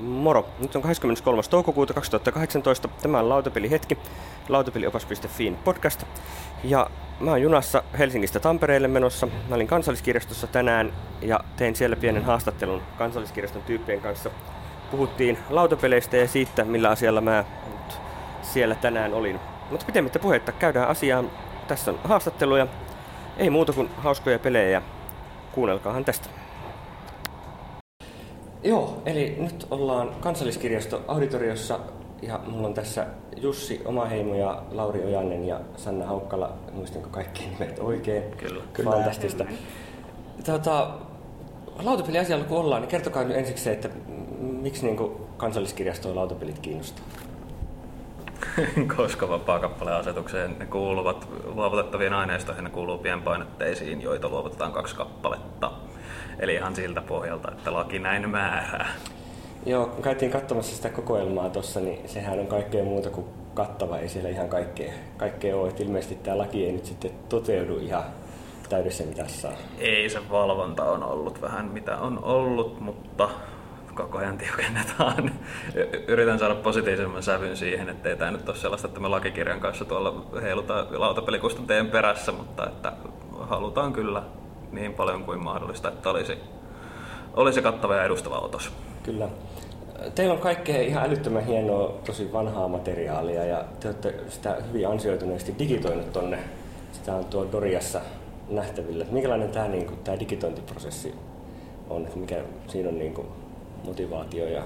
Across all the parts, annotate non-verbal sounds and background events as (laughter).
Moro! Nyt on 23. toukokuuta 2018. Tämä on Lautapelihetki, lautapeliopas.fiin podcast. Ja mä oon junassa Helsingistä Tampereelle menossa. Mä olin kansalliskirjastossa tänään ja tein siellä pienen haastattelun kansalliskirjaston tyyppien kanssa. Puhuttiin lautapeleistä ja siitä, millä asialla mä siellä tänään olin. Mutta pitemmittä puhetta käydään asiaan. Tässä on haastatteluja. Ei muuta kuin hauskoja pelejä. Kuunnelkaahan tästä. Joo, eli nyt ollaan kansalliskirjasto auditoriossa ja mulla on tässä Jussi Omaheimo ja Lauri Ojanen ja Sanna Haukkala. Muistanko kaikki nimet oikein? Kyllä. Fantastista. Tota, lautapeliasialla kun ollaan, niin kertokaa nyt ensiksi se, että miksi niin kansalliskirjastoa lautapelit kiinnostaa? (laughs) Koska vapaa asetukseen ne kuuluvat luovutettaviin aineistoihin, ne kuuluu pienpainotteisiin, joita luovutetaan kaksi kappaletta. Eli ihan siltä pohjalta, että laki näin määrää. Joo, kun käytiin katsomassa sitä kokoelmaa tuossa, niin sehän on kaikkea muuta kuin kattava. Ei siellä ihan kaikkea, kaikkea ole. Että ilmeisesti tämä laki ei nyt sitten toteudu ihan täydessä mitassa. Ei se valvonta on ollut vähän mitä on ollut, mutta koko ajan tiukennetaan. Yritän saada positiivisemman sävyn siihen, että ei tämä nyt ole sellaista, että me lakikirjan kanssa tuolla heilutaan lautapelikustanteen perässä, mutta että halutaan kyllä niin paljon kuin mahdollista, että olisi, olisi kattava ja edustava otos. Kyllä. Teillä on kaikkea ihan älyttömän hienoa, tosi vanhaa materiaalia ja te olette sitä hyvin ansioituneesti digitoinut tonne. Sitä on tuo Doriassa nähtävillä. Minkälainen tämä, niin kuin, tämä digitointiprosessi on? Mikä siinä on niin kuin, motivaatio ja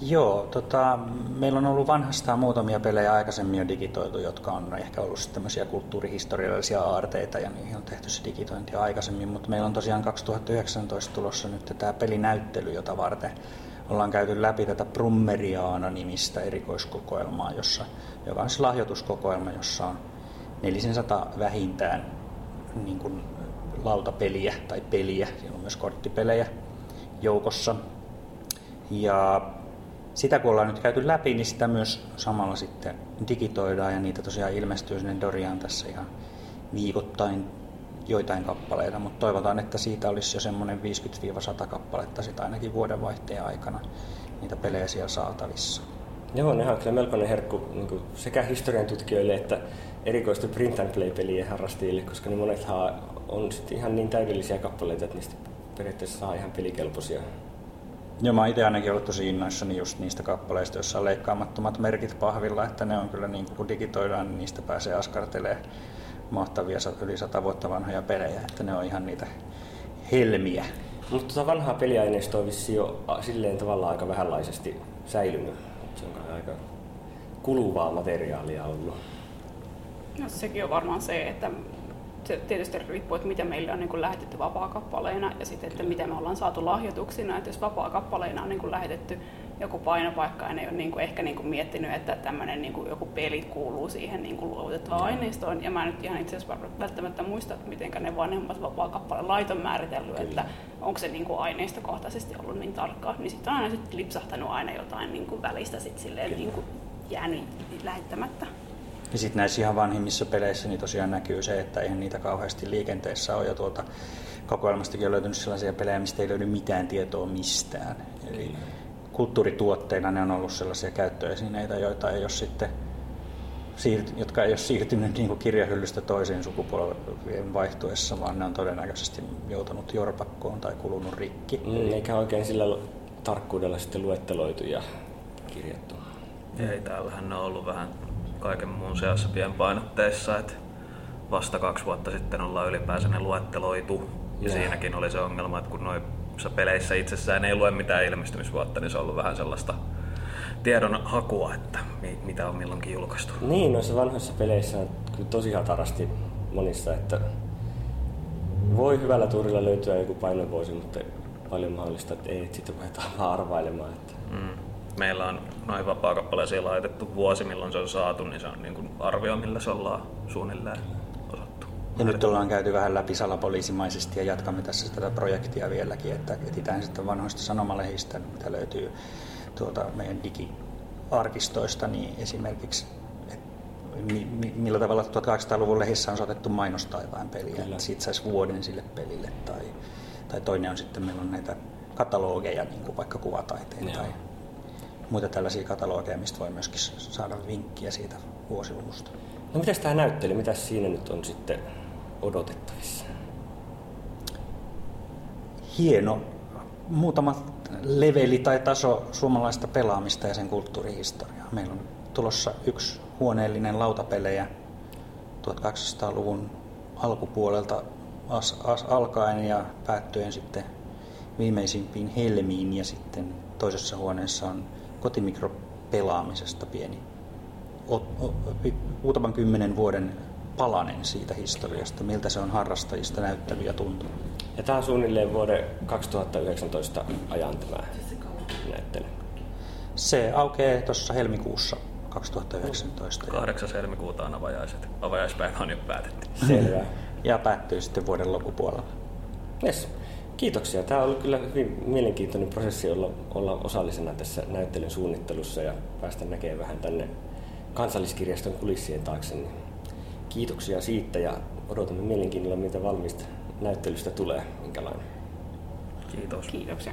Joo, tota, meillä on ollut vanhastaan muutamia pelejä aikaisemmin jo digitoitu, jotka on ehkä ollut tämmöisiä kulttuurihistoriallisia aarteita ja niihin on tehty se digitointi aikaisemmin, mutta meillä on tosiaan 2019 tulossa nyt tämä pelinäyttely, jota varten ollaan käyty läpi tätä Brummeriaana-nimistä erikoiskokoelmaa, jossa, joka on siis lahjoituskokoelma, jossa on 400 vähintään niin kuin lautapeliä tai peliä, siellä on myös korttipelejä joukossa. Ja sitä kun ollaan nyt käyty läpi, niin sitä myös samalla sitten digitoidaan ja niitä tosiaan ilmestyy sinne Doriaan tässä ihan viikoittain joitain kappaleita, mutta toivotaan, että siitä olisi jo semmoinen 50-100 kappaletta sitä ainakin vuodenvaihteen aikana niitä pelejä siellä saatavissa. Joo, ne on kyllä melkoinen herkku niin sekä historian tutkijoille että erikoista print and play pelien harrastajille, koska ne monethan on sitten ihan niin täydellisiä kappaleita, että niistä periaatteessa saa ihan pelikelpoisia Joo, mä itse ainakin ollut tosi innoissani just niistä kappaleista, joissa on leikkaamattomat merkit pahvilla, että ne on kyllä niin kun digitoidaan, niin niistä pääsee askartelemaan mahtavia yli sata vuotta vanhoja pelejä, että ne on ihan niitä helmiä. Mutta tuota vanhaa peliaineistoa on vissi jo silleen tavallaan aika vähänlaisesti säilynyt. Se on aika kuluvaa materiaalia ollut. No, sekin on varmaan se, että se tietysti riippuu, että mitä meille on niin kuin lähetetty vapaa-kappaleina ja sitten, että mitä me ollaan saatu lahjoituksina. Että jos vapaa-kappaleina on niin kuin lähetetty joku painopaikka ja ne ei ole niin kuin ehkä niin kuin miettinyt, että tämmöinen niin kuin joku peli kuuluu siihen niin kuin luovutettavaan aineistoon. Ja mä nyt ihan itse asiassa välttämättä muista, että miten ne vanhemmat vapaa-kappaleen lait määritellyt, Kyllä. että onko se niin kuin aineistokohtaisesti ollut niin tarkkaa. Niin sitten on aina sit lipsahtanut aina jotain niin kuin välistä sit silleen niin kuin jäänyt lähettämättä. Ja sitten näissä ihan vanhimmissa peleissä niin tosiaan näkyy se, että eihän niitä kauheasti liikenteessä ole. Ja tuolta kokoelmastakin on löytynyt sellaisia pelejä, mistä ei löydy mitään tietoa mistään. Eli kulttuurituotteina ne on ollut sellaisia käyttöesineitä, joita ei ole sitten jotka ei ole siirtynyt niin kuin kirjahyllystä toiseen sukupolvien vaihtuessa, vaan ne on todennäköisesti joutunut jorpakkoon tai kulunut rikki. Mm, eikä oikein sillä tarkkuudella sitten luetteloitu ja kirjattu. Ei, täällähän on ollut vähän kaiken muun seassa pienpainotteissa, että vasta kaksi vuotta sitten ollaan ylipäänsä ne luetteloitu. Ja, ja siinäkin oli se ongelma, että kun noissa peleissä itsessään ei lue mitään ilmestymisvuotta, niin se on ollut vähän sellaista tiedon hakua, että mitä on milloinkin julkaistu. Niin, noissa vanhoissa peleissä on kyllä tosi hatarasti monissa, että voi hyvällä tuurilla löytyä joku painovuosi, mutta paljon mahdollista, että ei, että sitten ruvetaan vaan (laughs) arvailemaan. Että... Mm meillä on noin vapaa-kappaleisiin laitettu vuosi, milloin se on saatu, niin se on niin kuin arvio, millä se ollaan suunnilleen osattu. Ja nyt ollaan käyty vähän läpi salapoliisimaisesti ja jatkamme tässä tätä projektia vieläkin, että etsitään sitten vanhoista sanomalehistä, mitä löytyy tuolta meidän digiarkistoista, niin esimerkiksi millä tavalla 1800-luvun lehissä on saatettu mainostaa jotain peliä, Kyllä. että siitä saisi vuoden sille pelille. Tai, tai toinen on sitten, meillä on näitä katalogeja, niin kuin vaikka kuvataiteen Joo. tai muita tällaisia katalogeja, mistä voi myöskin saada vinkkiä siitä vuosiluvusta. No mitäs tämä näyttely, mitä siinä nyt on sitten odotettavissa? Hieno muutama leveli tai taso suomalaista pelaamista ja sen kulttuurihistoriaa. Meillä on tulossa yksi huoneellinen lautapelejä 1800-luvun alkupuolelta as, as, alkaen ja päättyen sitten viimeisimpiin helmiin ja sitten toisessa huoneessa on kotimikropelaamisesta pieni o, o, muutaman kymmenen vuoden palanen siitä historiasta, miltä se on harrastajista näyttäviä tuntuu. Ja tämä on suunnilleen vuoden 2019 ajan tämä näyttely. Se aukeaa tuossa helmikuussa 2019 ja, 8. helmikuuta on avajaiset. Avajaispäivä on jo päätetty. Selvä. (laughs) ja päättyy sitten vuoden loppupuolella. Yes. Kiitoksia. Tämä on ollut kyllä hyvin mielenkiintoinen prosessi olla, olla osallisena tässä näyttelyn suunnittelussa ja päästä näkemään vähän tänne kansalliskirjaston kulissien taakse. Niin kiitoksia siitä ja odotamme mielenkiinnolla, mitä valmista näyttelystä tulee, minkälainen. Kiitos. Kiitoksia.